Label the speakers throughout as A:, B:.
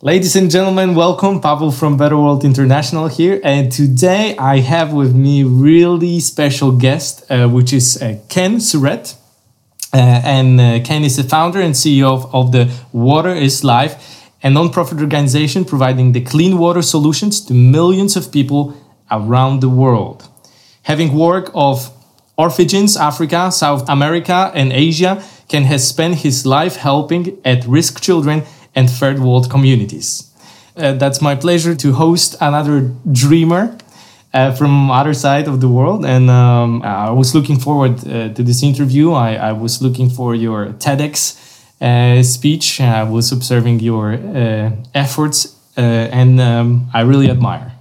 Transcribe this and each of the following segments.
A: Ladies and gentlemen, welcome. Pavel from Better World International here. And today I have with me really special guest, uh, which is uh, Ken Surritte. Uh, and uh, Ken is the founder and CEO of, of the WATERisLife, a non-profit organization providing the clean water solutions to millions of people around the world. Having work of orphans, Africa, South America, and Asia, Ken has spent his life helping at-risk children and third world communities. Uh, that's my pleasure to host another dreamer uh, from other side of the world. And um, i was looking forward uh, to this interview. I, I, was looking for your tedx uh, speech. I was observing your uh, efforts uh, and um, i really admire.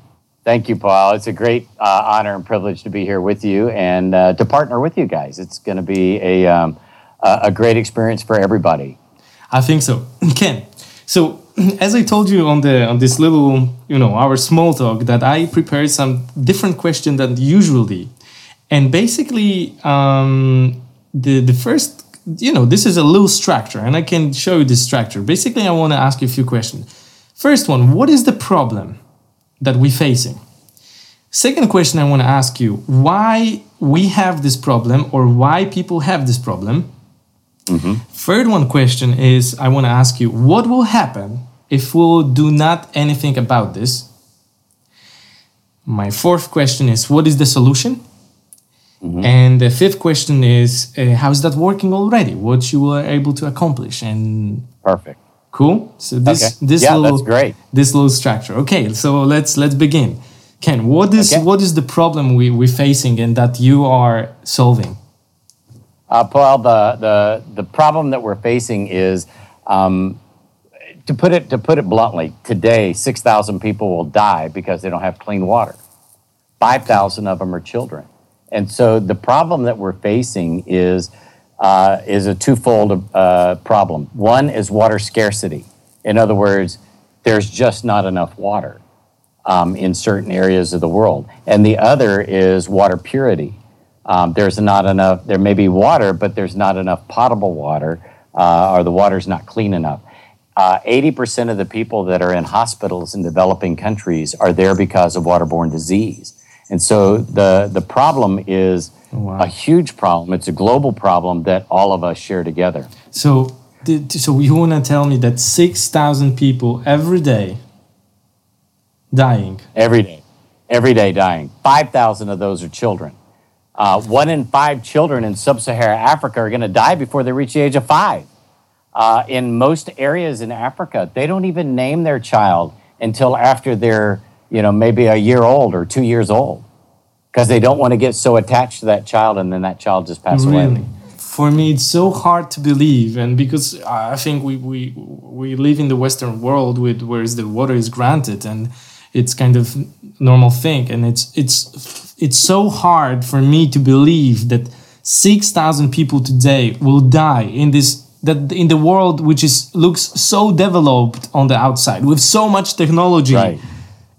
B: Thank you paul. It's a great honor and privilege to be here with you and to partner with you guys. It's going to be a, um, a great experience for everybody.
A: I think so. Ken so as I told you on the on this little you know our small talk that I prepared some different question than usually, and basically um, the the first you know this is a little structure and I can show you this structure. Basically, I want to ask you a few questions. First one, what is the problem that we're facing? Second question I want to ask you, why we have this problem or why people have this problem? Mm-hmm. Third one question is I want to ask you what will happen if we'll do not anything about this? My fourth question is what is the solution? Mm-hmm. And the fifth question is uh, how is that working already? What you were able to accomplish and
B: perfect.
A: Cool. So this
B: okay.
A: this
B: yeah,
A: little
B: great.
A: this little structure. Okay, so let's let's begin. Ken, what is okay. what is the problem we, we're facing and that you are solving?
B: Uh, Paul, the, the, the problem that we're facing is, um, to, put it, to put it bluntly, today 6,000 people will die because they don't have clean water. 5,000 of them are children. And so the problem that we're facing is, uh, is a twofold uh, problem. One is water scarcity. In other words, there's just not enough water um, in certain areas of the world. And the other is water purity. Um, there's not enough, there may be water, but there's not enough potable water, uh, or the water's not clean enough. Uh, 80% of the people that are in hospitals in developing countries are there because of waterborne disease. And so the, the problem is oh, wow. a huge problem. It's a global problem that all of us share together.
A: So, so you want to tell me that 6,000 people every day dying?
B: Every day. Every day dying. 5,000 of those are children. Uh, one in five children in sub Saharan Africa are going to die before they reach the age of five. Uh, in most areas in Africa, they don't even name their child until after they're, you know, maybe a year old or two years old because they don't want to get so attached to that child and then that child just passes
A: really?
B: away.
A: For me, it's so hard to believe, and because I think we, we, we live in the Western world with where the water is granted and it's kind of normal thing, and it's it's it's so hard for me to believe that 6,000 people today will die in this that in the world which is looks so developed on the outside with so much technology.
B: Right.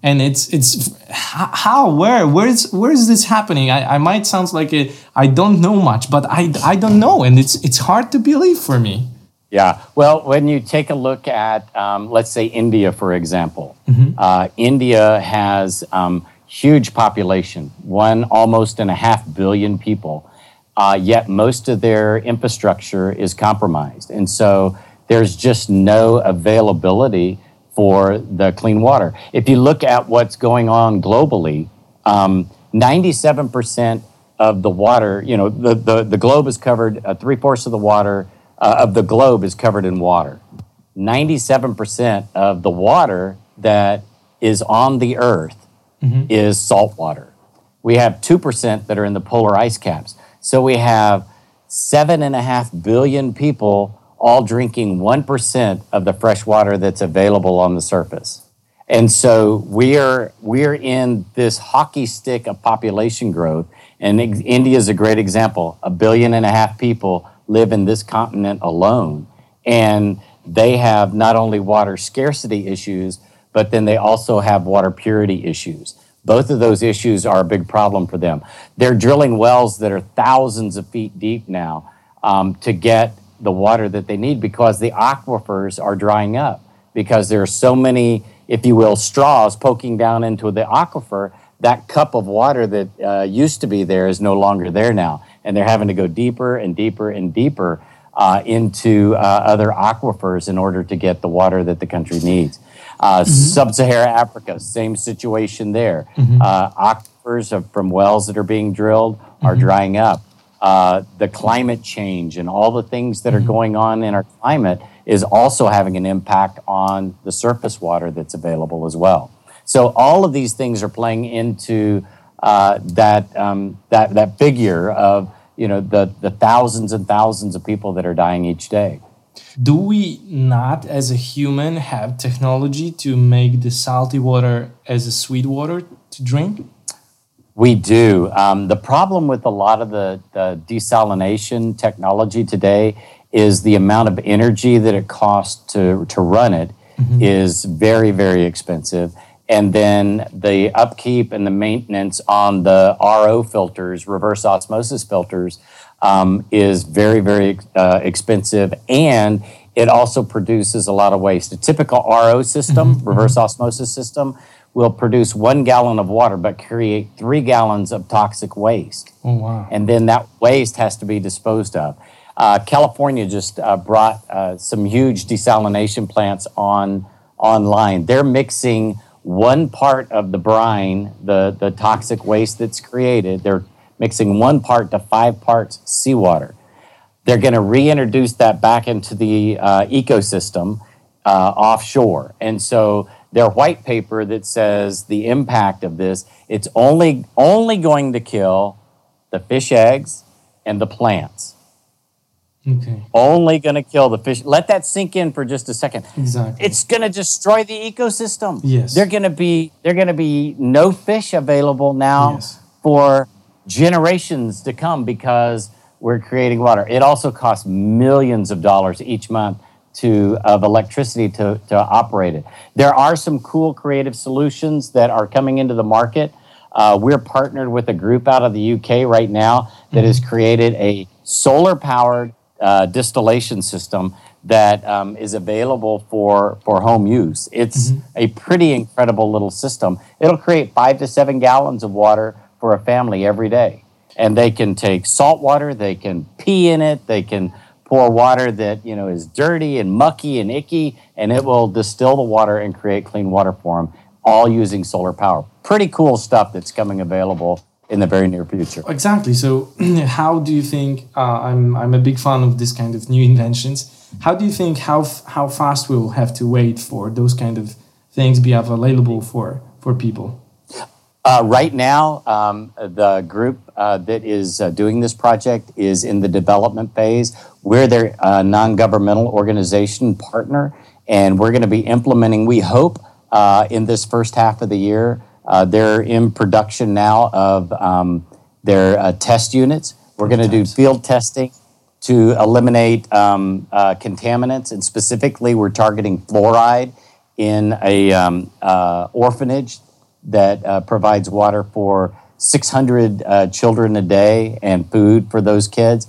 A: and it's it's how where where is where is this happening? I, I might sound like a, I don't know much but I, I don't know. And it's it's hard to believe for me
B: yeah well when you take a look at um, let's say India for example mm-hmm. uh, India has um, huge population, one almost and a half billion people, uh, yet most of their infrastructure is compromised. And so there's just no availability for the clean water. If you look at what's going on globally, um, 97% of the water, you know, the, the, the globe is covered, uh, three fourths of the water uh, of the globe is covered in water. 97% of the water that is on the earth mm-hmm. is salt water. We have 2% that are in the polar ice caps. So we have seven and a half billion people all drinking 1% of the fresh water that's available on the surface. And so we're, we're in this hockey stick of population growth. And India is a great example. A billion and a half people live in this continent alone. And they have not only water scarcity issues, but then they also have water purity issues. Both of those issues are a big problem for them. They're drilling wells that are thousands of feet deep now um, to get the water that they need because the aquifers are drying up. because there are so many, if you will, straws poking down into the aquifer. That cup of water that uh, used to be there is no longer there now, and they're having to go deeper and deeper and deeper uh, into uh, other aquifers in order to get the water that the country needs. Uh, mm-hmm. Sub-Saharan Africa, same situation there. Mm-hmm. Uh, aquifers of, from wells that are being drilled are mm-hmm. drying up. Uh, the climate change and all the things that are mm-hmm. going on in our climate is also having an impact on the surface water that's available as well. So all of these things are playing into uh, that um, that that figure of you know the the thousands and thousands of people that are dying each day.
A: Do we not, as a human, have technology to make the salty water as a sweet water to drink?
B: We do. Um, the problem with a lot of the, the desalination technology today is the amount of energy that it costs to, to run it mm-hmm. is very, very expensive. And then the upkeep and the maintenance on the RO filters, reverse osmosis filters, um, is very, very uh, expensive. And it also produces a lot of waste. A typical RO system, mm-hmm. reverse osmosis system, will produce one gallon of water but create three gallons of toxic waste.
A: Oh, wow.
B: And then that waste has to be disposed of. Uh, California just uh, brought uh, some huge desalination plants on online. They're mixing one part of the brine, the, the toxic waste that's created, they're mixing one part to five parts seawater. They're going to reintroduce that back into the uh, ecosystem uh, offshore. And so their white paper that says the impact of this, it's only only going to kill the fish eggs and the plants.
A: Okay.
B: Only going to kill the fish. Let that sink in for just a second.
A: Exactly.
B: It's going to destroy the ecosystem.
A: Yes.
B: They're going to be they're going to be no fish available now yes. for generations to come because we're creating water. It also costs millions of dollars each month to of electricity to, to operate it. There are some cool creative solutions that are coming into the market. Uh, we're partnered with a group out of the UK right now that has mm-hmm. created a solar powered uh, distillation system that um, is available for, for home use. It's mm-hmm. a pretty incredible little system. It'll create five to seven gallons of water for a family every day. And they can take salt water, they can pee in it, they can pour water that you know is dirty and mucky and icky, and it will distill the water and create clean water for them, all using solar power. Pretty cool stuff that's coming available in the very near future.
A: Exactly. So, how do you think? Uh, I'm I'm a big fan of this kind of new inventions. How do you think how how fast we will have to wait for those kind of things be available for for people?
B: Uh, right now, um, the group uh, that is uh, doing this project is in the development phase. We're their uh, non governmental organization partner, and we're going to be implementing, we hope, uh, in this first half of the year. Uh, they're in production now of um, their test units. We're going to do field testing to eliminate um, contaminants, and specifically, we're targeting fluoride in a um, orphanage that uh, provides water for 600 uh, children a day and food for those kids.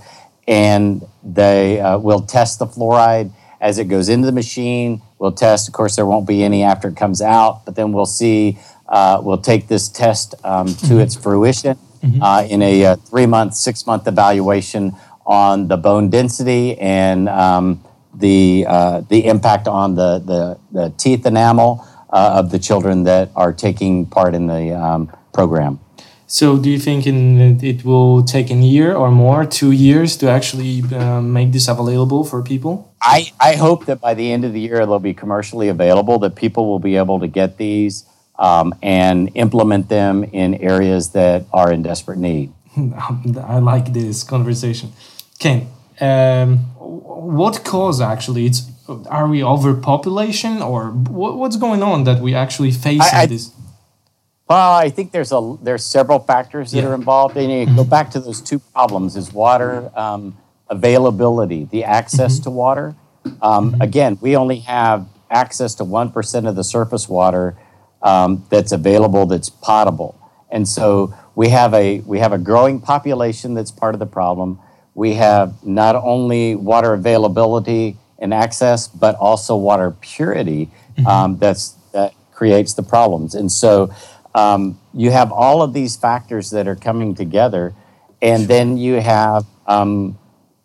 B: And they uh, will test the fluoride as it goes into the machine. We'll test, of course, there won't be any after it comes out, but then we'll see, uh, we'll take this test um, to mm-hmm. its fruition mm-hmm. Uh, in a uh, three month, six month evaluation on the bone density and um, the, the impact on the, the, the teeth enamel uh, of the children that are taking part in the um, program.
A: So, do you think in, it will take a year or more, two years, to actually uh, make this available for people?
B: I, I hope that by the end of the year they'll be commercially available, that people will be able to get these um, and implement them in areas that are in desperate need.
A: I like this conversation. Ken, um, what cause actually? It's are we overpopulation or what, what's going on that we actually face I, I, this?
B: Well, I think there's a there's several factors that yeah. are involved. And you go back to those two problems: is water um, availability, the access mm-hmm. to water. Um, mm-hmm. Again, we only have access to one percent of the surface water um, that's available that's potable, and so we have a we have a growing population that's part of the problem. We have not only water availability and access, but also water purity mm-hmm. um, that's, that creates the problems. And so um, you have all of these factors that are coming together, and then you have um,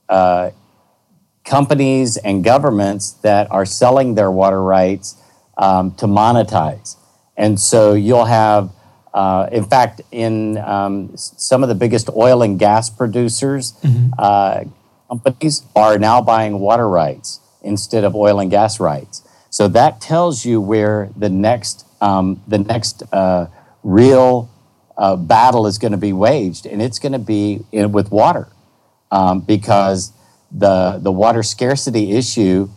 B: uh, companies and governments that are selling their water rights um, to monetize. And so you'll have, uh, in fact, in um, some of the biggest oil and gas producers, mm-hmm. uh, companies are now buying water rights instead of oil and gas rights. So that tells you where the next um, the next uh, real uh, battle is going to be waged, and it's going to be in, with water um, because the the water scarcity issue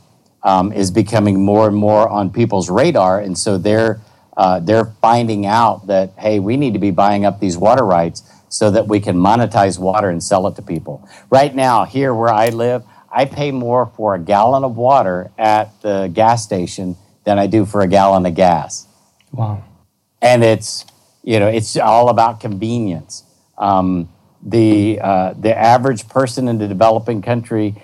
B: um, is becoming more and more on people's radar, and so they're uh, they're finding out that hey, we need to be buying up these water rights so that we can monetize water and sell it to people. Right now, here where I live, I pay more for a gallon of water at the gas station than I do for a gallon of gas.
A: Wow!
B: And it's you know it's all about convenience. Um, the uh, the average person in the developing country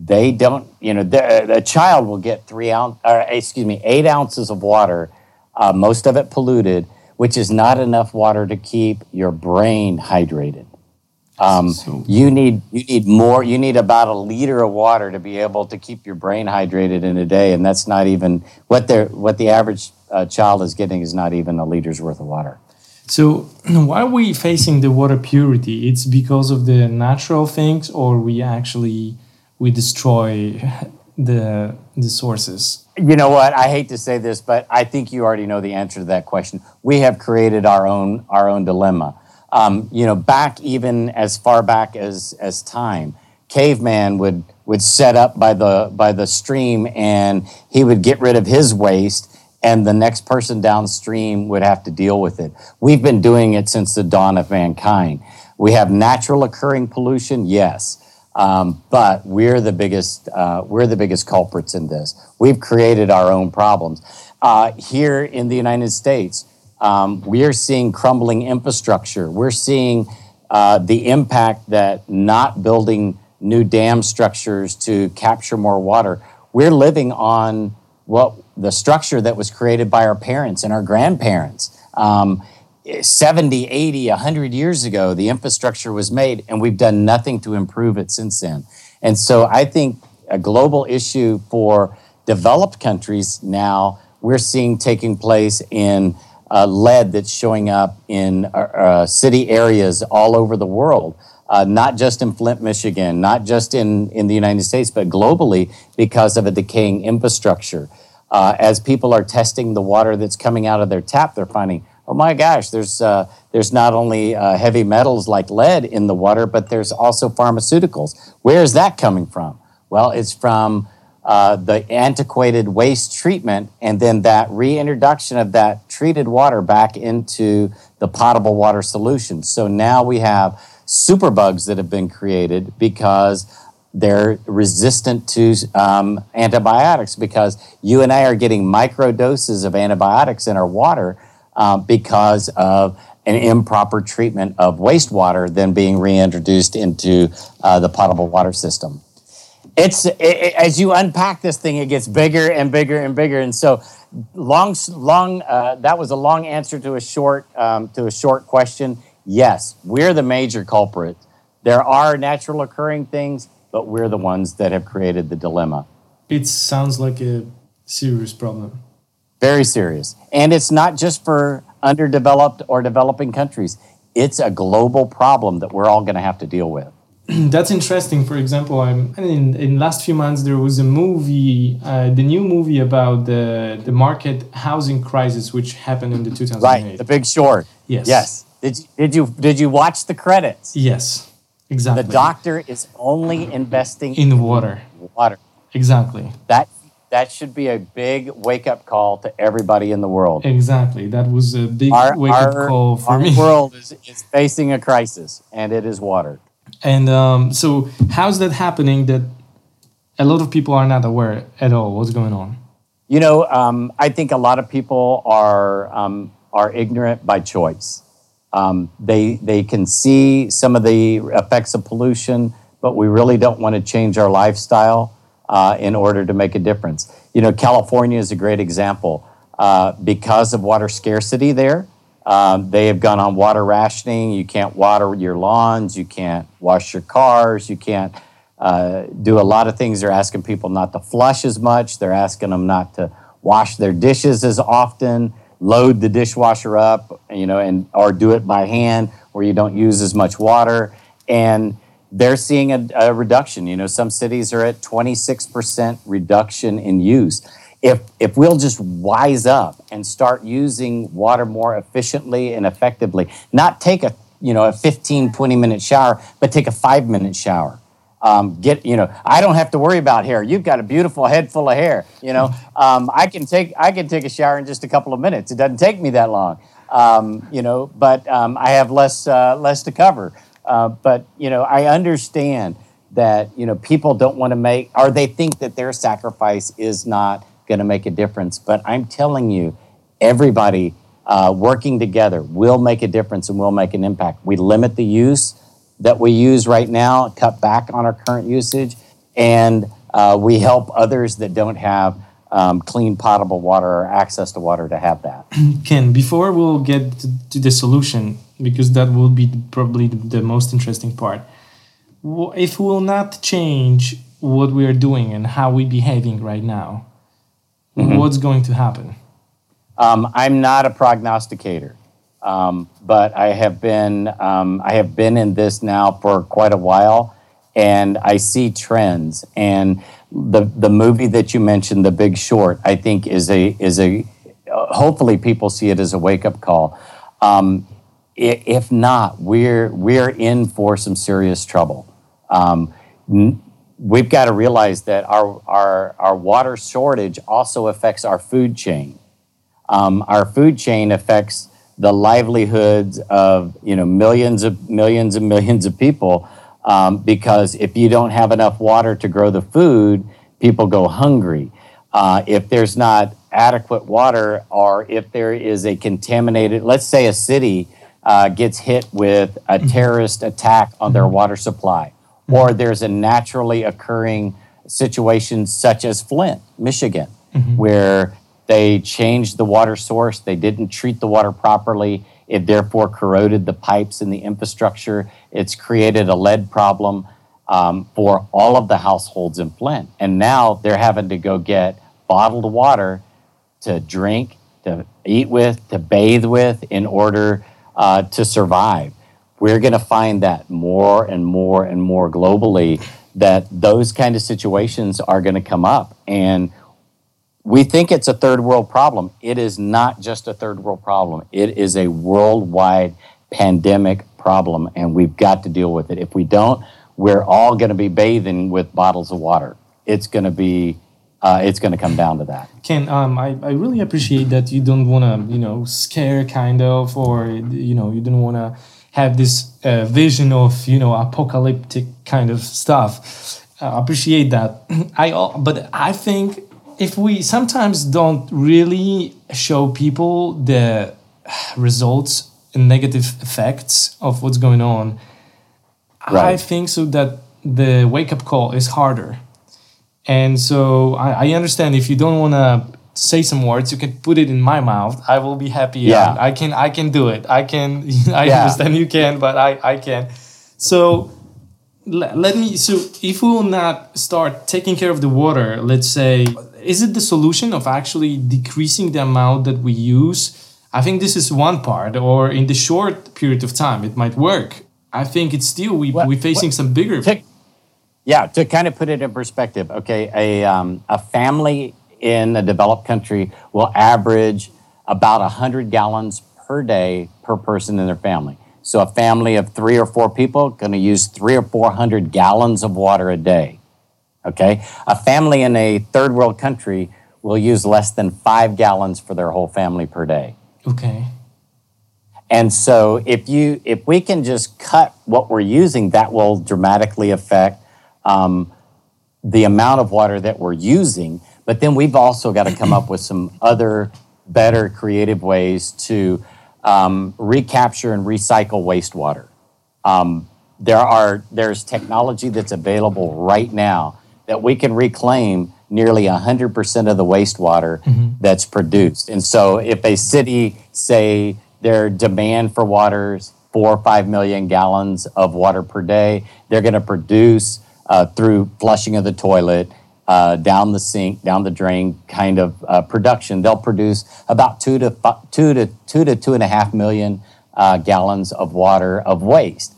B: they don't you know a child will get three ounce or excuse me eight ounces of water uh, most of it polluted which is not enough water to keep your brain hydrated um, so, you need you need more you need about a liter of water to be able to keep your brain hydrated in a day and that's not even what they what the average uh, child is getting is not even a liter's worth of water
A: so why are we facing the water purity? It's because of the natural things, or we actually we destroy the the sources.
B: You know what? I hate to say this, but I think you already know the answer to that question. We have created our own our own dilemma. Um, you know, back even as far back as as time, caveman would would set up by the by the stream, and he would get rid of his waste and the next person downstream would have to deal with it. We've been doing it since the dawn of mankind. We have natural occurring pollution, yes, um, but we're the biggest uh, we're the biggest culprits in this. We've created our own problems uh, here in the United States. Um, we are seeing crumbling infrastructure. We're seeing uh, the impact that not building new dam structures to capture more water. We're living on what the structure that was created by our parents and our grandparents. Um, 70, 80, 100 years ago, the infrastructure was made, and we've done nothing to improve it since then. And so I think a global issue for developed countries now, we're seeing taking place in uh, lead that's showing up in uh, uh, city areas all over the world. Uh, not just in Flint, Michigan, not just in, in the United States, but globally because of a decaying infrastructure. Uh, as people are testing the water that's coming out of their tap, they're finding, oh my gosh, there's, uh, there's not only uh, heavy metals like lead in the water, but there's also pharmaceuticals. Where is that coming from? Well, it's from uh, the antiquated waste treatment and then that reintroduction of that treated water back into the potable water solution. So now we have superbugs that have been created because they're resistant to um, antibiotics because you and I are getting micro doses of antibiotics in our water uh, because of an improper treatment of wastewater then being reintroduced into uh, the potable water system. It's it, it, as you unpack this thing, it gets bigger and bigger and bigger, and so long, long. Uh, that was a long answer to a short um, to a short question yes, we're the major culprit. There are natural occurring things, but we're the ones that have created the dilemma.
A: It sounds like a serious problem.
B: Very serious. And it's not just for underdeveloped or developing countries, it's a global problem that we're all going to have to deal with.
A: That's interesting. For example, I'm in in last few months there was a movie, uh, the new movie about the the market housing crisis, which happened in the 2008.
B: Right, The Big Short.
A: Yes.
B: Yes. Did you, did you did you watch the credits?
A: Yes, exactly.
B: The doctor is only investing
A: in water.
B: Water.
A: Exactly.
B: That that should be a big wake up call to everybody in the world.
A: Exactly. That was a big our, wake up call for
B: our
A: me.
B: Our world is, is facing a crisis, and it is water.
A: And um, so, how's that happening? That a lot of people are not aware at all. What's going on?
B: You know, um, I think a lot of people are um, are ignorant by choice. Um, they, they can see some of the effects of pollution, but we really don't want to change our lifestyle. Uh, in order to make a difference. You know, California is a great example. Uh, because of water scarcity there, um, they have gone on water rationing. You can't water your lawns, you can't wash your cars, you can't uh, do a lot of things. They're asking people not to flush as much, they're asking them not to wash their dishes as often, load the dishwasher up, you know, and or do it by hand where you don't use as much water. And they're seeing a, a reduction. You know, some cities are at 26% reduction in use. If, if we'll just wise up and start using water more efficiently and effectively, not take a you know a 15 20 minute shower but take a five minute shower. Um, get you know i don't have to worry about hair. You've got a beautiful head full of hair you know. Um, i can take i can take a shower in just a couple of minutes. It doesn't take me that long. Um, you know but um, i have less uh, less to cover uh, but you know, I understand that you know people don't want to make, or they think that their sacrifice is not going to make a difference. But I'm telling you, everybody uh, working together will make a difference and will make an impact. We limit the use that we use right now, cut back on our current usage, and uh, we help others that don't have um, clean potable water or access to water to have that.
A: Ken, before we'll get to, to the solution, because that will be probably the, the most interesting part. If we will not change what we are doing and how we're behaving right now, mm-hmm. what's going to happen?
B: Um, I'm not a prognosticator, um, but I have been um, I have been in this now for quite a while, and I see trends. And the the movie that you mentioned, The Big Short, I think is a is a hopefully people see it as a wake up call. Um, if not, we're we're in for some serious trouble. Um, we've got to realize that our, our, our water shortage also affects our food chain. Um, our food chain affects the livelihoods of you know millions of millions and millions of people um, because if you don't have enough water to grow the food, people go hungry. Uh, if there's not adequate water, or if there is a contaminated, let's say a city uh, gets hit with a mm-hmm. terrorist attack on their water supply, mm-hmm. or there's a naturally occurring situation such as Flint, Michigan, mm-hmm. where they changed the water source, they didn't treat the water properly, it therefore corroded the pipes and the infrastructure. It's created a lead problem um, for all of the households in Flint. And now they're having to go get bottled water to drink, to eat with, to bathe with in order uh, to survive. We're going to find that more and more and more globally that those kind of situations are going to come up. And we think it's a third world problem. It is not just a third world problem, it is a worldwide pandemic problem, and we've got to deal with it. If we don't, we're all going to be bathing with bottles of water. It's going to be uh, it's going to come down to that.
A: Ken, um, I, I really appreciate that you don't want to, you know, scare kind of, or, you know, you don't want to have this uh, vision of, you know, apocalyptic kind of stuff. I uh, appreciate that. I, but I think if we sometimes don't really show people the results and negative effects of what's going on, right. I think so that the wake up call is harder and so I, I understand if you don't want to say some words, you can put it in my mouth. I will be happy. Yeah. I can I can do it. I can I yeah. understand you can, but I, I can. So let me so if we will not start taking care of the water, let's say is it the solution of actually decreasing the amount that we use? I think this is one part, or in the short period of time, it might work. I think it's still we, what, we're facing what, some bigger.
B: Yeah, to kind of put it in perspective, okay, a, um, a family in a developed country will average about 100 gallons per day per person in their family. So a family of three or four people going to use three or 400 gallons of water a day. Okay, a family in a third world country will use less than five gallons for their whole family per day.
A: Okay.
B: And so if you if we can just cut what we're using, that will dramatically affect um, the amount of water that we're using. But then we've also got to come up with some other better creative ways to um, recapture and recycle wastewater. Um, there are there's technology that's available right now that we can reclaim nearly 100% of the wastewater mm-hmm. that's produced. And so if a city, say, their demand for water is four or five million gallons of water per day, they're going to produce uh, through flushing of the toilet, uh, down the sink, down the drain kind of uh, production. They'll produce about two to two to two to two and a half million uh, gallons of water of waste.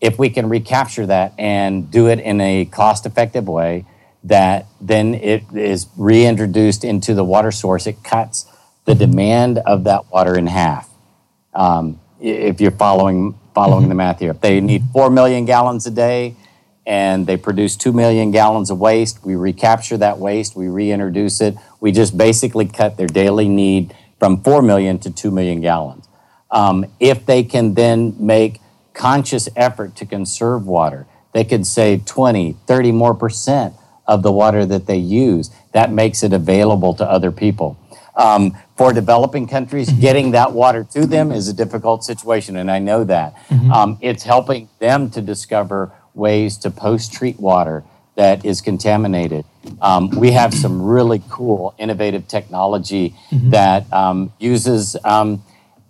B: If we can recapture that and do it in a cost-effective way, that then it is reintroduced into the water source. It cuts the demand of that water in half. Um, if you're following following mm-hmm. the math here, if they need four million gallons a day, and they produce 2 million gallons of waste. We recapture that waste, we reintroduce it. We just basically cut their daily need from 4 million to 2 million gallons. Um, if they can then make conscious effort to conserve water, they could save 20, 30 more percent of the water that they use. That makes it available to other people. Um, for developing countries, mm-hmm. getting that water to them is a difficult situation, and I know that. Mm-hmm. Um, it's helping them to discover ways to post treat water that is contaminated. Um, we have some really cool, innovative technology mm-hmm. that um, uses um,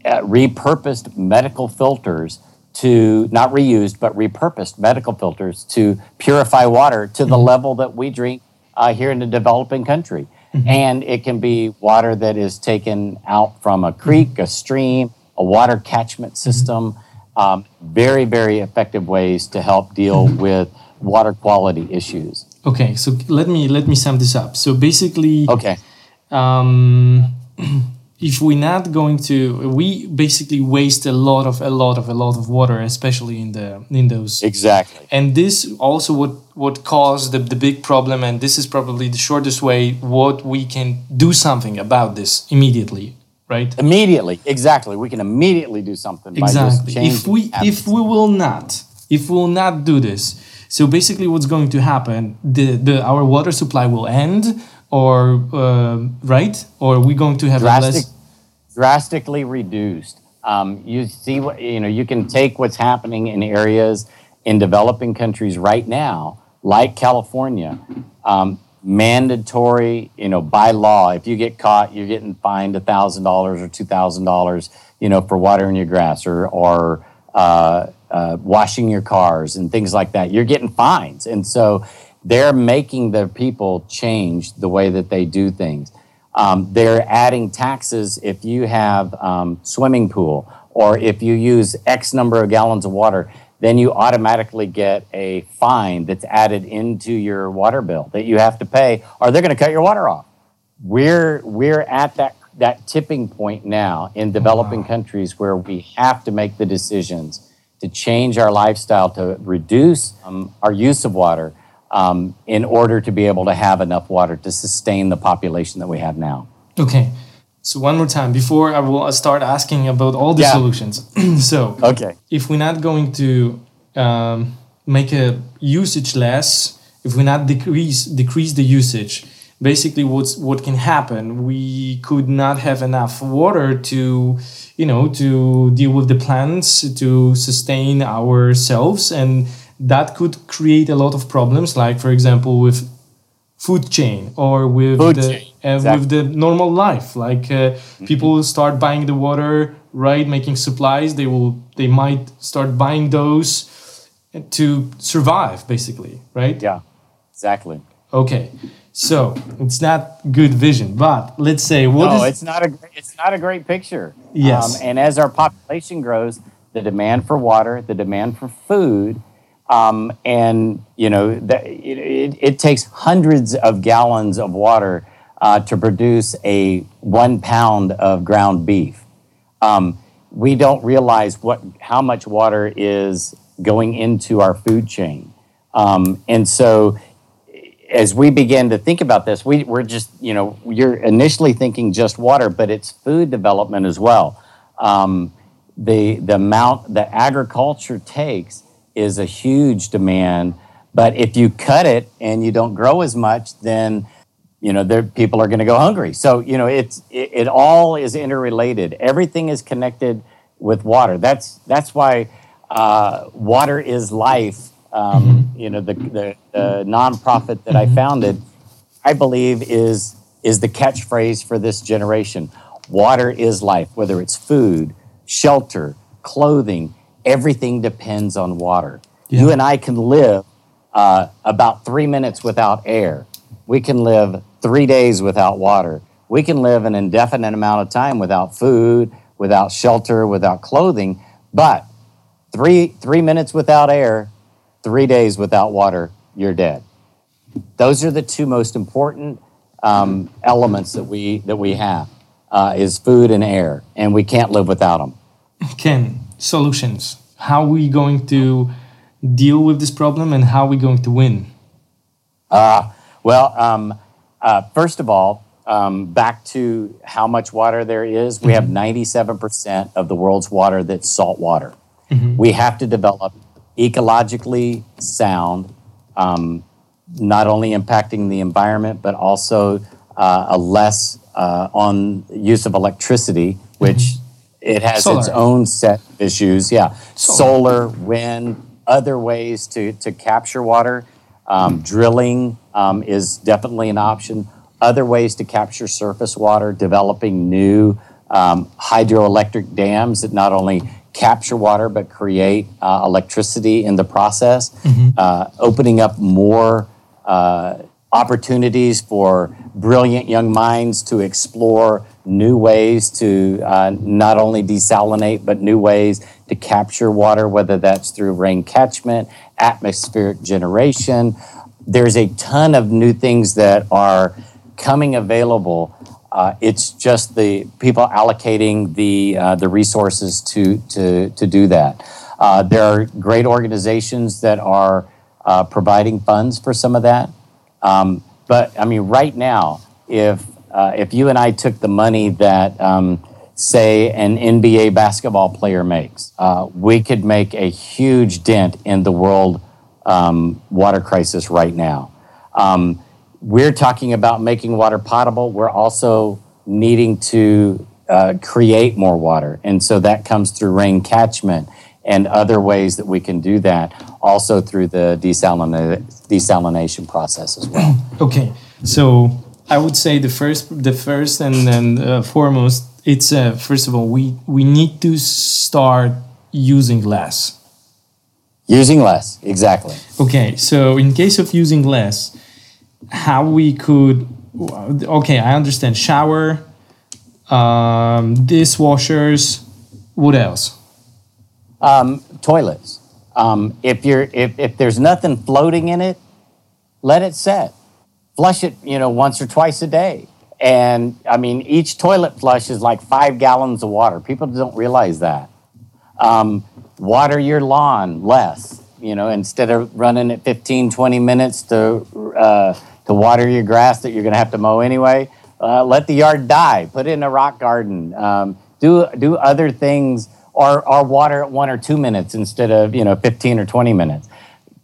B: uh, repurposed medical filters to not reused, but repurposed medical filters to purify water to the mm-hmm. level that we drink uh, here in the developing country. Mm-hmm. And it can be water that is taken out from a creek, mm-hmm. a stream, a water catchment system um, very, very effective ways to help deal mm-hmm. with water quality issues.
A: Okay, so let me let me sum this up. So basically,
B: okay,
A: um, if we're not going to, we basically waste a lot of a lot of a lot of water, especially in the in those
B: exactly.
A: And this also what what caused the, the big problem, and this is probably the shortest way what we can do something about this immediately right?
B: Immediately, exactly. We can immediately do something.
A: Exactly. if we habits. if we will not, if we will not do this, so basically, what's going to happen? The the our water supply will end, or uh, right, or are we going to have Drastic, less
B: drastically reduced. Um, you see what you know. You can take what's happening in areas in developing countries right now, like California. Um, mandatory, you know, by law. If you get caught, you're getting fined $1,000 or $2,000, you know, for watering your grass or, or uh, uh, washing your cars and things like that. You're getting fines. And so they're making the people change the way that they do things. Um, they're adding taxes if you have um, swimming pool or if you use X number of gallons of water then you automatically get a fine that's added into your water bill that you have to pay, or they're going to cut your water off. We're we're at that that tipping point now in developing wow. countries where we have to make the decisions to change our lifestyle to reduce um, our use of water um, in order to be able to have enough water to sustain the population that we have now.
A: Okay. So one more time before I will start asking about all the yeah. solutions. so
B: okay,
A: if we're not going to um, make a usage less, if we not decrease decrease the usage, basically what's what can happen? We could not have enough water to you know to deal with the plants to sustain ourselves and that could create a lot of problems like for example with food chain or with food the uh, exactly. with the normal life like uh, mm-hmm. people start buying the water right making supplies they will they might start buying those to survive basically right
B: yeah exactly
A: okay so it's not good vision but let's say what
B: no,
A: is,
B: it's not a it's not a great picture
A: yes
B: um, and as our population grows the demand for water the demand for food um, and you know the, it, it, it, takes hundreds of gallons of water uh, to produce a one pound of ground beef. Um, we don't realize what how much water is going into our food chain, um, and so as we begin to think about this, we, we're just you know you're initially thinking just water, but it's food development as well. Um, the the amount that agriculture takes is a huge demand. But if you cut it and you don't grow as much, then you know there people are going to go hungry. So you know it's it, it, all is interrelated. Everything is connected with water. That's that's why uh, water is life um, you know, the, the, the nonprofit that I founded, I believe is is the catchphrase for this generation. Water is life, whether it's food, shelter, clothing, everything depends on water. Yeah. You and I can live uh, about three minutes without air. We can live three days without water. We can live an indefinite amount of time without food, without shelter, without clothing. But three, three minutes without air, three days without water, you're dead. Those are the two most important um, elements that we, that we have uh, is food and air, and we can't live without them.
A: Ken, solutions. How are we going to deal with this problem and how are we going to win?
B: Uh, well, um, uh, first of all, um, back to how much water there is, we have 97% mm-hmm. of the world's water that's salt water. Mm-hmm. We have to develop ecologically sound, um, not only impacting the environment, but also uh, a less uh, on use of electricity, which mm-hmm. it has Solar. its own set of issues. Yeah, Solar, Solar wind, other ways to, to capture water. Um, drilling um, is definitely an option. Other ways to capture surface water, developing new um, hydroelectric dams that not only capture water but create uh, electricity in the process, mm-hmm. uh, opening up more uh, opportunities for brilliant young minds to explore new ways to uh, not only desalinate, but new ways to capture water, whether that's through rain catchment, atmospheric generation. There's a ton of new things that are coming available. Uh, it's just the people allocating the uh, the resources to to to do that. Uh, there are great organizations that are uh, providing funds for some of that. Um, but I mean, right now, if uh, if you and I took the money that um, say an NBA basketball player makes, uh, we could make a huge dent in the world um, water crisis right now. Um, we're talking about making water potable. We're also needing to uh, create more water, and so that comes through rain catchment and other ways that we can do that. Also through the desalina- desalination process as well.
A: Okay, so I would say the first, the first and then uh, foremost, it's uh, first of all we we need to start using less.
B: Using less, exactly.
A: Okay, so in case of using less, how we could? Okay, I understand. Shower, um, dishwashers. What else?
B: Um, toilets. Um, if you're if, if there's nothing floating in it, let it set flush it, you know, once or twice a day. And I mean, each toilet flush is like five gallons of water. People don't realize that. Um, water your lawn less, you know, instead of running it 15, 20 minutes to, uh, to water your grass that you're going to have to mow anyway. Uh, let the yard die. Put it in a rock garden. Um, do do other things, or or water it one or two minutes instead of you know 15 or 20 minutes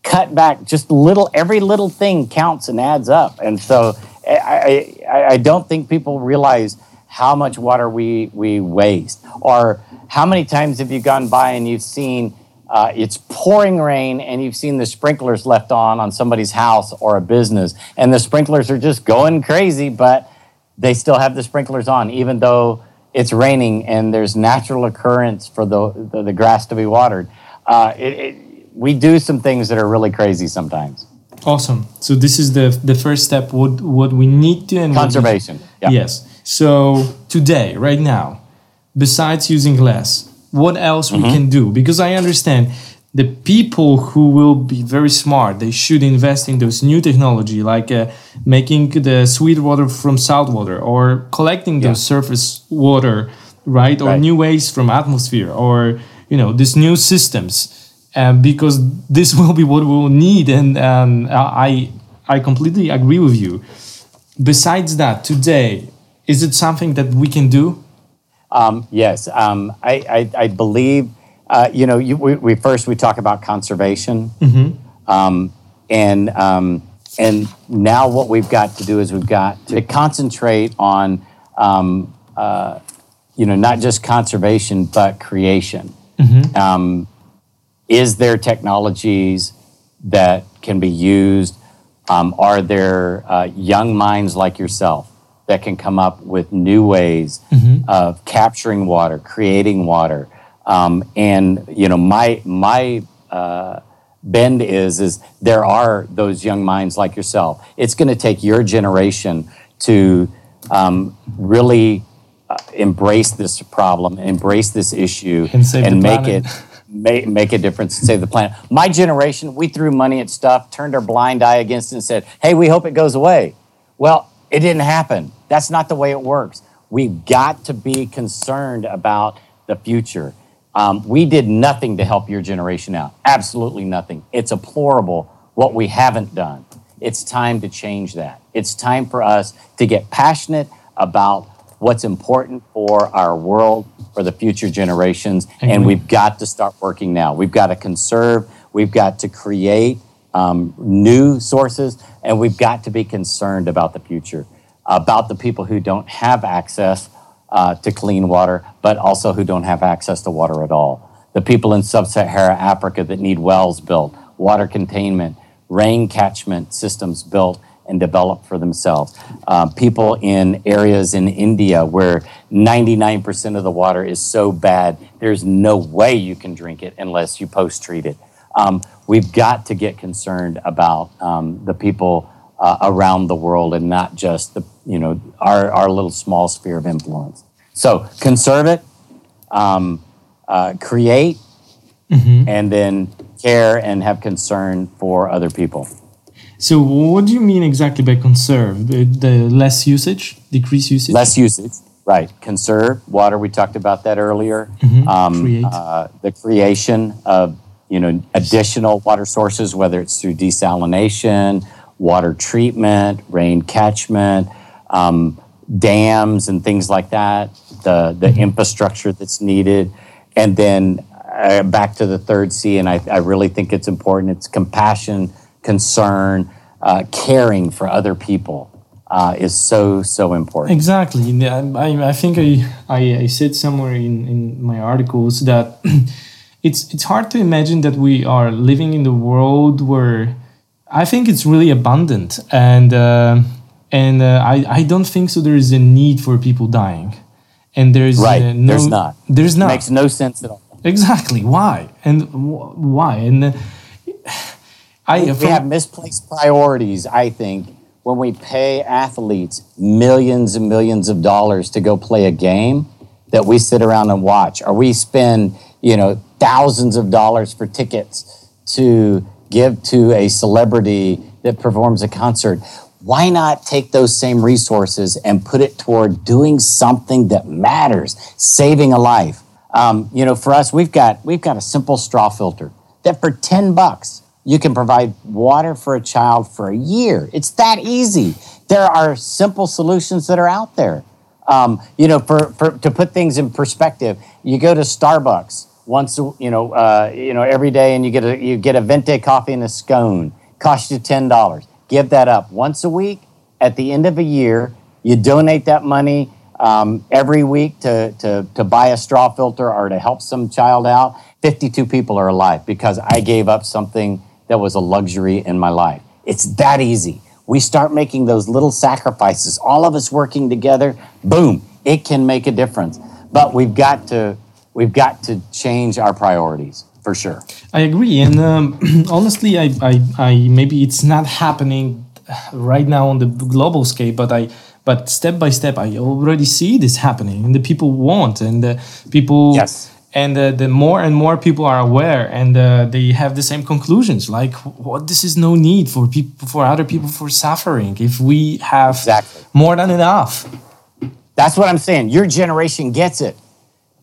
B: cut back just little every little thing counts and adds up and so I, I, I don't think people realize how much water we, we waste. Or how many times have you gone by and you've seen uh, it's pouring rain and you've seen the sprinklers left on on somebody's house or a business. And the sprinklers are just going crazy but they still have the sprinklers on even though it's raining and there's natural occurrence for the, the, the grass to be watered. Uh, it, it, we do some things that are really crazy sometimes.
A: Awesome. So this is the the first step. What what we need to
B: and conservation. We,
A: yeah. Yes. So today, right now, besides using less, what else mm-hmm. we can do? Because I understand the people who will be very smart they should invest in those new technology like uh, making the sweet water from salt water or collecting yeah. the surface water right or right. new ways from atmosphere or you know these new systems um, because this will be what we will need. And um, I, I completely agree with you. Besides that, today, is it something that we can do?
B: Um, yes, um, I, I, I, believe. Uh, you know, you, we, we, first we talk about conservation, mm-hmm. Um, and um, and now what we've got to do is we've got to concentrate on, um, uh, you know, not just conservation but creation. Mm-hmm is there technologies that can be used? Um, are there uh, young minds like yourself that can come up with new ways mm-hmm. of capturing water, creating water? Um, and you know, my my uh, bend is is there are those young minds like yourself. It's going to take your generation to um, really uh, embrace this problem, embrace this issue,
A: and,
B: and make it make, make a difference and save the planet. My generation, we threw money at stuff, turned our blind eye against it, and said, "Hey, we hope it goes away." Well, it didn't happen. That's not the way it works. We've got to be concerned about the future. Um, we did nothing to help your generation out. Absolutely nothing. It's deplorable what we haven't done. It's time to change that. It's time for us to get passionate about what's important for our world, for the future generations, and we've got to start working now. We've got to conserve, we've got to create um, new sources, and we've got to be concerned about the future, about the people who don't have access uh, to clean water, but also who don't have access to water at all. The people in sub Saharan Africa that need wells built, water containment, rain catchment systems built and develop for themselves. Uh, people in areas in India where 99% of the water is so bad, there's no way you can drink it unless you post treat it. Um, we've got to get concerned about um, the people uh, around the world and not just the you know our, our little small sphere of influence. So conserve it, um, uh, create, mm-hmm. and then care and have concern for other people.
A: So what do you mean exactly by conserve? The, the less usage, decrease usage?
B: Less usage, right. Conserve water. We talked about that earlier. Mm-hmm. Um, Create. Uh, the creation of you know additional water sources, whether it's through desalination water treatment, rain catchment, um, dams, and things like that, the, the mm-hmm. infrastructure that's needed. And then uh, back to the third C, and I, I really think it's important it's compassion, concern, uh, caring for other people. Uh, is so so important.
A: Exactly. I, I think I, I, I said somewhere in, in my articles that it's it's hard to imagine that we are living in the world where I think it's really abundant, and uh, and uh, I I don't think so. There is a need for people dying, and there's
B: right.
A: Uh,
B: no, there's not.
A: There's not.
B: It makes no sense at all.
A: Exactly. Why and wh- why and uh,
B: I we, have misplaced priorities. I think when we pay athletes millions and millions of dollars to go play a game that we sit around and watch, or we spend you know thousands of dollars for tickets to give to a celebrity that performs a concert, why not take those same resources and put it toward doing something that matters, saving a life? Um, you know, for us, we've got we've got a simple straw filter that for ten bucks you can provide water for a child for a year. It's that easy. There are simple solutions that are out there. Um, you know, for, for to put things in perspective, you go to Starbucks once you know uh, you know every day, and you get a you get a venti coffee and a scone. Cost you ten dollars. Give that up once a week. At the end of a year, you donate that money um, every week to, to to buy a straw filter or to help some child out. Fifty-two people are alive because I gave up something that was a luxury in my life. It's that easy. We start making those little sacrifices, all of us working together, boom, it can make a difference. But we've got to we've got to change our priorities for sure.
A: I agree, and um, honestly, I, I, I maybe it's not happening right now on the global scale, but I but step by step, I already see this happening, and the people want, and the people
B: yes.
A: And uh, the more and more people are aware, and uh, they have the same conclusions, like what this is no need for people, for other people, for suffering. If we have
B: exactly.
A: more than enough,
B: that's what I'm saying. Your generation gets it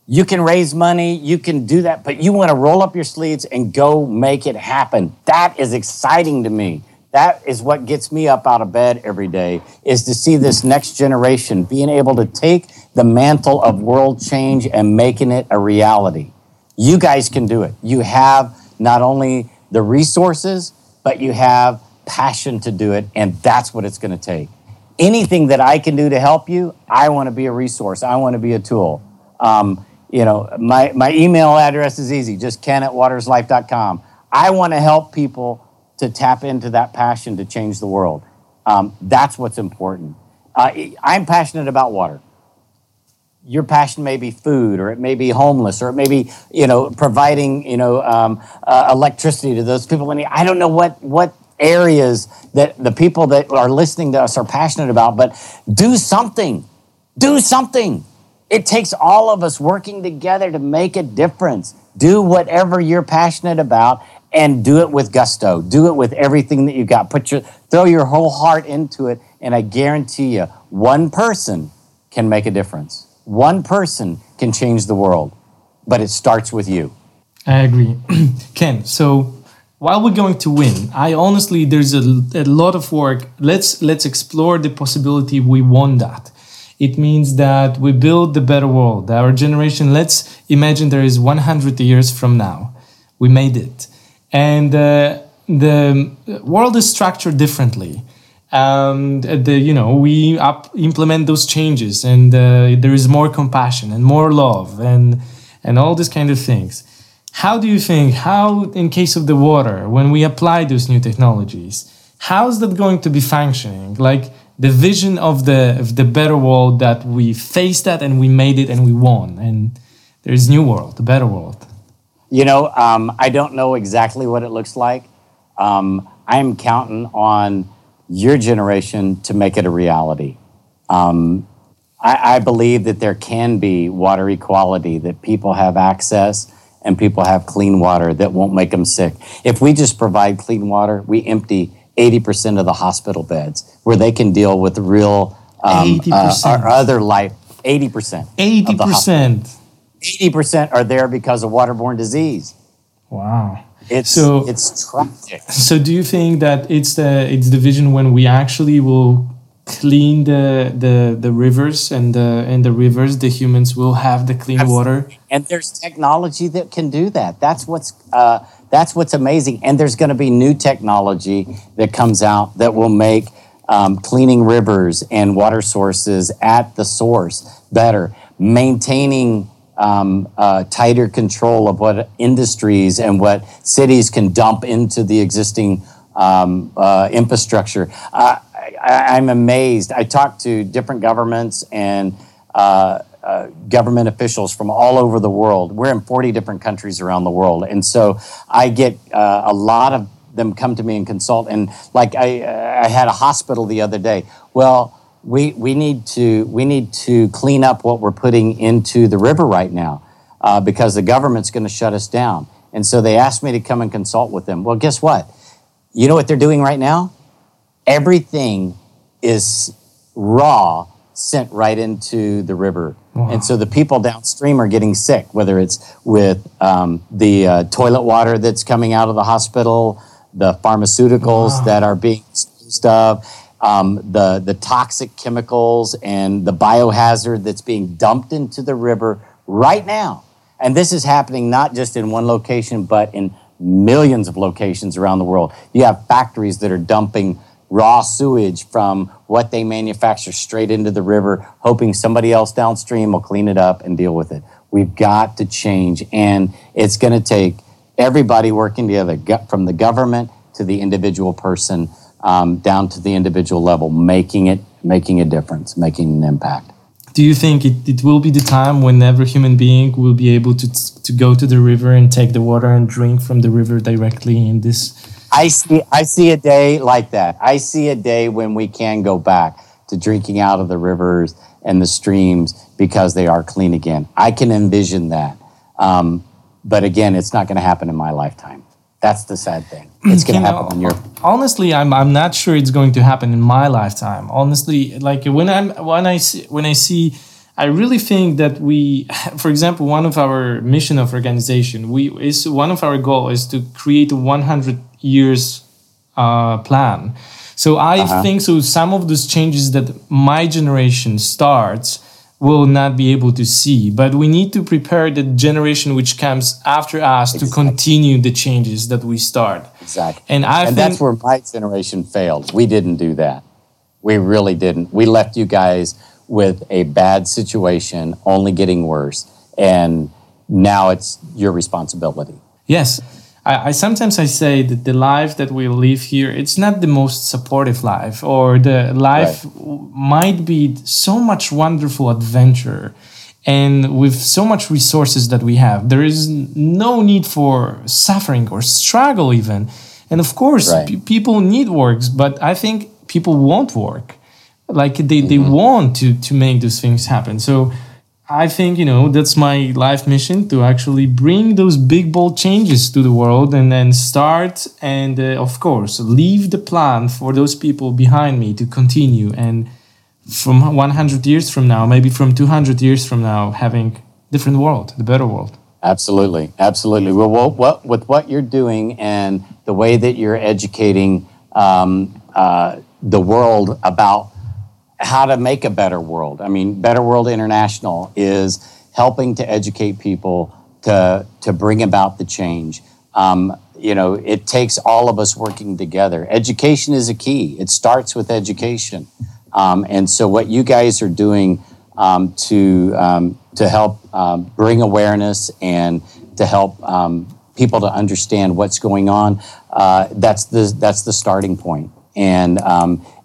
B: you can raise money, you can do that, but you want to roll up your sleeves and go make it happen. That is exciting to me. That is what gets me up out of bed every day is to see this next generation being able to take the mantle of world change and making it a reality. You guys can do it. You have not only the resources, but you have passion to do it, and that's what it's going to take. Anything that I can do to help you, I want to be a resource. I want to be a tool. Um, you know, my, my email address is easy, just ken at waterislife.com. I want to help people to tap into that passion to change the world. Um, that's what's important. Uh, I'm passionate about water. Your passion may be food, or it may be homeless, or it may be you know providing you know um, uh, electricity to those people. I don't know what what areas that the people that are listening to us are passionate about, but do something. Do something. It takes all of us working together to make a difference. Do whatever you're passionate about and do it with gusto. Do it with everything that you've got. Put your throw your whole heart into it and I guarantee you one person can make a difference. One person can change the world. But it starts with you.
A: I agree. Ken, so while we're going to win, I honestly there's a, a lot of work. Let's let's explore the possibility we won that. It means that we build the better world. Our generation, let's imagine there is 100 years from now. We made it. And uh, the world is structured differently. And the, you know, we up, implement those changes and uh, there is more compassion and more love and, and all these kind of things. How do you think, how in case of the water, when we apply those new technologies, how is that going to be functioning? Like, the vision of the of the better world that we faced that and we made it and we won and there's new world the better world
B: you know um, i don't know exactly what it looks like. Um, i'm counting on your generation to make it a reality. Um, I, I believe that there can be water equality that people have access and people have clean water that won't make them sick. If we just provide clean water we empty 80% of the hospital beds where they can deal with real um, uh, or other life 80%
A: 80%
B: 80% are there because of waterborne disease.
A: Wow.
B: It's so it's tragic.
A: so do you think that it's the it's the vision when we actually will clean the the the rivers and the and the rivers the humans will have the clean Absolutely. water?
B: And there's technology that can do that. That's what's uh, that's what's amazing. And there's going to be new technology that comes out that will make um, cleaning rivers and water sources at the source better, maintaining um, uh, tighter control of what industries and what cities can dump into the existing um, uh, infrastructure. Uh, I, am amazed. I talked to different governments and uh, uh, government officials from all over the world. We're in 40 different countries around the world. And so I get uh, a lot of them come to me and consult. And like I, I had a hospital the other day. Well, we, we, need to, we need to clean up what we're putting into the river right now uh, because the government's going to shut us down. And so they asked me to come and consult with them. Well, guess what? You know what they're doing right now? Everything is raw sent right into the river. Wow. And so the people downstream are getting sick, whether it's with um, the uh, toilet water that's coming out of the hospital, the pharmaceuticals wow. that are being used of, um, the, the toxic chemicals and the biohazard that's being dumped into the river right now. And this is happening not just in one location, but in millions of locations around the world. You have factories that are dumping raw sewage from what they manufacture straight into the river, hoping somebody else downstream will clean it up and deal with it. We've got to change, and it's going to take everybody working together, from the government to the individual person, um, down to the individual level, making it making a difference, making an impact.
A: Do you think it, it will be the time when every human being will be able to to go to the river and take the water and drink from the river directly in this
B: I see I see a day like that. I see a day when we can go back to drinking out of the rivers and the streams because they are clean again. I can envision that. Um, but again, it's not going to happen in my lifetime. That's the sad thing. It's going to happen in your.
A: Honestly, I'm I'm not sure it's going to happen in my lifetime. Honestly, like when I'm when I see when I see I really think that we, for example, one of our mission of organization, we is one of our goal is to create a 100 years uh, plan. So I uh-huh. think so. Some of those changes that my generation starts will not be able to see, but we need to prepare the generation which comes after us exactly. to continue the changes that we start.
B: Exactly. And I and that's where my generation failed. We didn't do that. We really didn't. We left you guys with a bad situation only getting worse, and now it's your responsibility.
A: Yes. I, I, sometimes I say that the life that we live here, it's not the most supportive life, or the life right. might be so much wonderful adventure, and with so much resources that we have, there is no need for suffering or struggle even. And of course, right. p- people need works, but I think people won't work. Like they, mm-hmm. they want to to make those things happen. So I think, you know, that's my life mission to actually bring those big, bold changes to the world and then start and, uh, of course, leave the plan for those people behind me to continue. And from 100 years from now, maybe from 200 years from now, having different world, the better world.
B: Absolutely. Absolutely. Well, what, what, with what you're doing and the way that you're educating um, uh, the world about how to make a better world. I mean, Better World International is helping to educate people to to bring about the change. Um, you know, it takes all of us working together. Education is a key. It starts with education, um, and so what you guys are doing um, to um, to help um, bring awareness and to help um, people to understand what's going on. Uh, that's the that's the starting point, and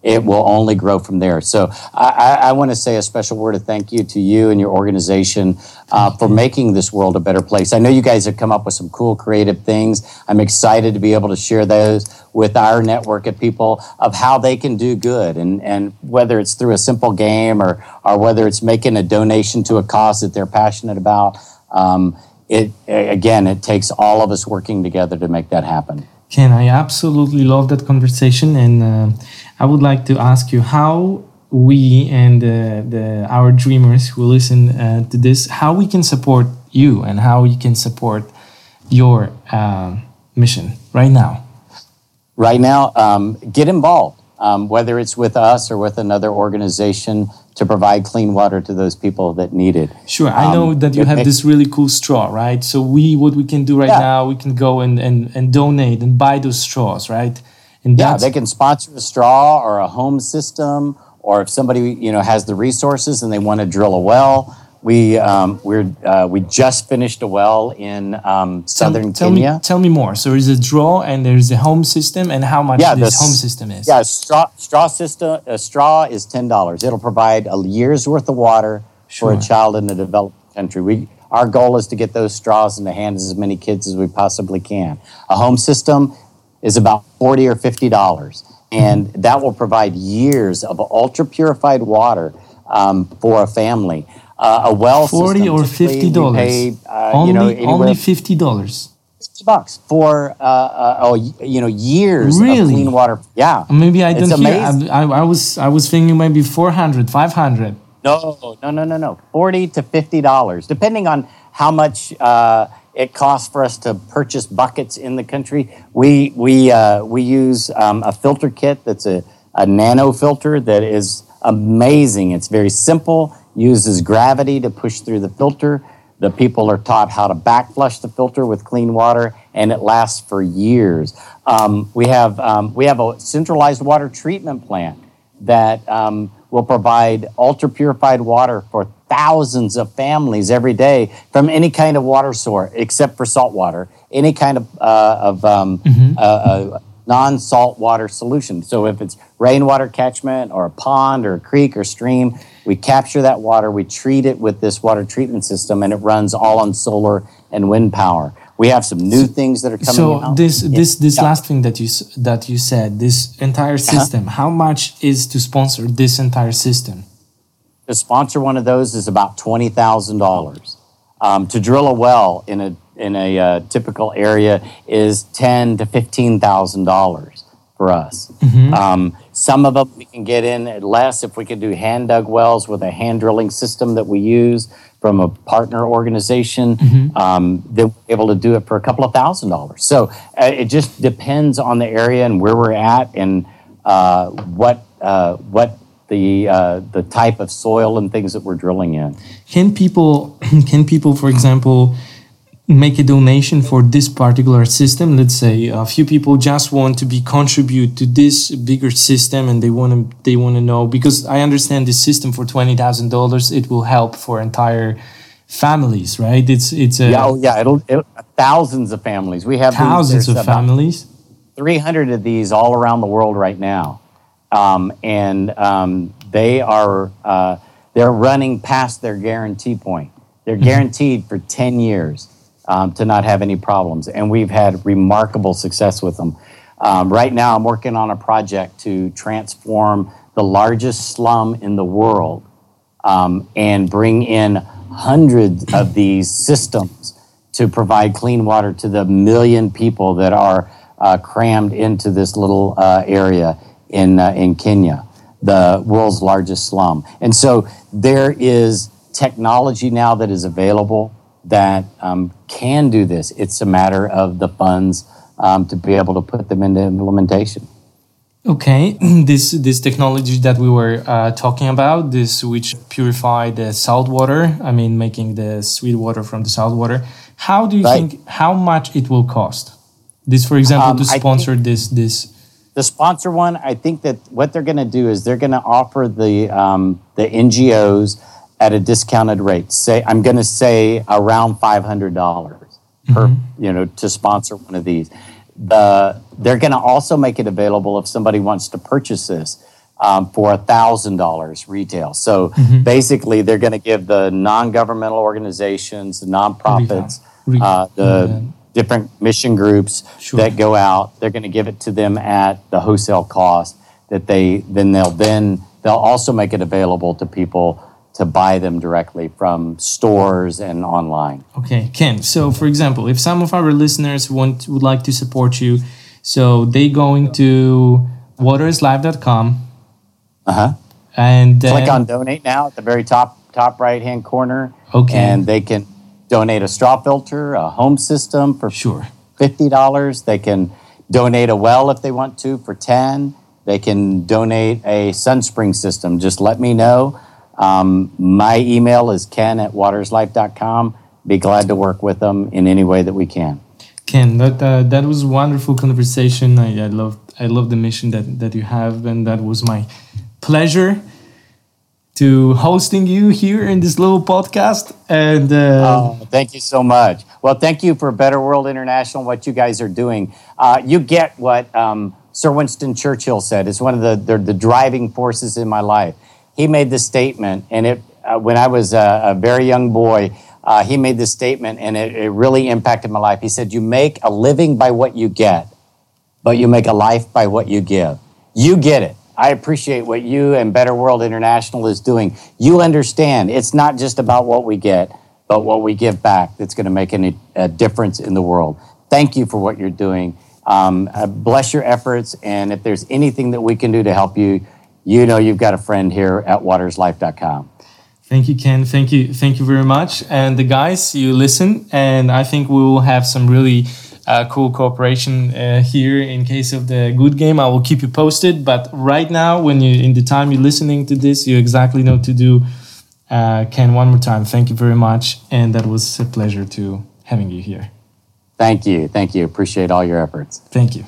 B: it will only grow from there. So I, I, I want to say a special word of thank you to you and your organization uh, for making this world a better place. I know you guys have come up with some cool, creative things. I'm excited to be able to share those with our network of people of how they can do good, and and whether it's through a simple game or or whether it's making a donation to a cause that they're passionate about. Um, it again, it takes all of us working together to make that happen.
A: Ken, I absolutely love that conversation, and uh, I would like to ask you how we and uh, the our dreamers who listen uh, to this, how we can support you and how we can support your uh, mission right now.
B: Right now, um, get involved. Um, whether it's with us or with another organization to provide clean water to those people that need it.
A: Sure, I know um, that you have this really cool straw, right? So we, what we can do right yeah. now, we can go and, and, and donate and buy those straws, right?
B: And yeah, they can sponsor a straw or a home system, or if somebody you know has the resources and they want to drill a well. We um, we're uh, we just finished a well in um, southern
A: tell,
B: Kenya.
A: Tell me, tell me more. So there's a draw and there's a home system, and how much yeah, this home system is?
B: Yeah, straw straw system. A straw is ten dollars. It'll provide a year's worth of water sure. for a child in a developed country. We our goal is to get those straws in the hands of as many kids as we possibly can. A home system is about 40 or 50 dollars. And that will provide years of ultra purified water um, for a family. Uh, a well
A: 40
B: system,
A: or 50 dollars? uh, only, you know, only 50 dollars?
B: 50 bucks for uh, uh, oh you know years really? of clean water. Yeah.
A: Maybe i don't hear I, I, was i was thinking maybe 400 500
B: no no no no no. 40 to 50 dollars depending on how much uh, it costs for us to purchase buckets in the country. We we uh, we use um, a filter kit that's a, a nano filter that is amazing. It's very simple. Uses gravity to push through the filter. The people are taught how to backflush the filter with clean water, and it lasts for years. Um, we have um, we have a centralized water treatment plant that um, will provide ultra purified water for thousands of families every day from any kind of water source except for salt water, any kind of, uh, of um, mm-hmm. uh, uh, non salt water solution. So if it's rainwater catchment or a pond or a creek or stream, we capture that water, we treat it with this water treatment system, and it runs all on solar and wind power. We have some new things that are coming. Out.
A: So out. this this this yeah. last thing that you that you said, this entire uh-huh. system, uh-huh. how much is to sponsor this entire system?
B: To sponsor one of those is about twenty thousand um, dollars. To drill a well in a in a uh, typical area is ten to fifteen thousand dollars for us. Mm-hmm. Um, some of them we can get in at less if we can do hand dug wells with a hand drilling system that we use from a partner organization. Mm-hmm. Um, they're able to do it for a couple of thousand dollars. So uh, it just depends on the area and where we're at and uh, what uh, what the uh, the type of soil and things that we're drilling in.
A: Can people can people, for example? Make a donation for this particular system let's say a few people just want to be contribute to this bigger system and they want to they want to know because i understand this system for $20000 it will help for entire families, right? It's it's a
B: yeah, oh yeah, it'll, it'll thousands of families. We have
A: thousands of families.
B: Three hundred of these all around the world right now, um, and um, they are uh, they're running past their guarantee point. They're mm-hmm. guaranteed for ten years um, to not have any problems, and we've had remarkable success with them. Um, right now, I'm working on a project to transform the largest slum in the world um, and bring in hundreds of these systems to provide clean water to the million people that are uh, crammed into this little uh, area in, uh, in Kenya, the world's largest slum. And so there is technology now that is available that um, can do this. It's a matter of the funds um, to be able to put them into implementation.
A: Okay, this this technology that we were uh, talking about, this which purify the salt water, I mean, making the sweet water from the salt water. How do you right. think how much it will cost? This, for example, um, to sponsor this this.
B: The sponsor one, I think that what they're going to do is they're going to offer the um, the NGOs at a discounted rate. Say I'm going to say around five hundred dollars per mm-hmm. you know to sponsor one of these the, they're going to also make it available if somebody wants to purchase this um, for $1,000 retail. So mm-hmm. basically, they're going to give the non governmental organizations, the nonprofits, uh, the different mission groups sure. that go out, they're going to give it to them at the wholesale cost that they then they'll then they'll also make it available to people to buy them directly from stores and online.
A: Okay, Ken. So, for example, if some of our listeners want would like to support you, so they going to waterislife.com.
B: Uh huh.
A: And
B: click on donate now at the very top top right hand corner.
A: Okay.
B: And they can donate a straw filter, a home system for
A: sure
B: fifty dollars. They can donate a well if they want to for ten. They can donate a sunspring system. Just let me know. Um, my email is ken at waterislife.com. Be glad to work with them in any way that we can.
A: Ken, that uh, that was a wonderful conversation. I, I love I love the mission that, that you have, and that was my pleasure to hosting you here in this little podcast. And
B: uh, oh, thank you so much. Well, thank you for Better World International. What you guys are doing, uh, you get what um, Sir Winston Churchill said. It's one of the, the the driving forces in my life he made this statement, and it uh, when I was a, a very young boy, uh, he made this statement, and it, it really impacted my life. He said, "You make a living by what you get, but you make a life by what you give." You get it. I appreciate what you and Better World International is doing. You understand it's not just about what we get, but what we give back that's going to make any, a difference in the world. Thank you for what you're doing. Um, uh, bless your efforts, and if there's anything that we can do to help you, you know you've got a friend here at waterislife.com.
A: Thank you, Ken. Thank you. Thank you very much. And the guys, you listen, and I think we will have some really uh, cool cooperation uh, here in case of the good game. I will keep you posted. But right now, when you in the time you're listening to this, you exactly know to do. Uh, Ken, one more time, thank you very much, and that was a pleasure to having you here.
B: Thank you. Thank you. Appreciate all your efforts.
A: Thank you.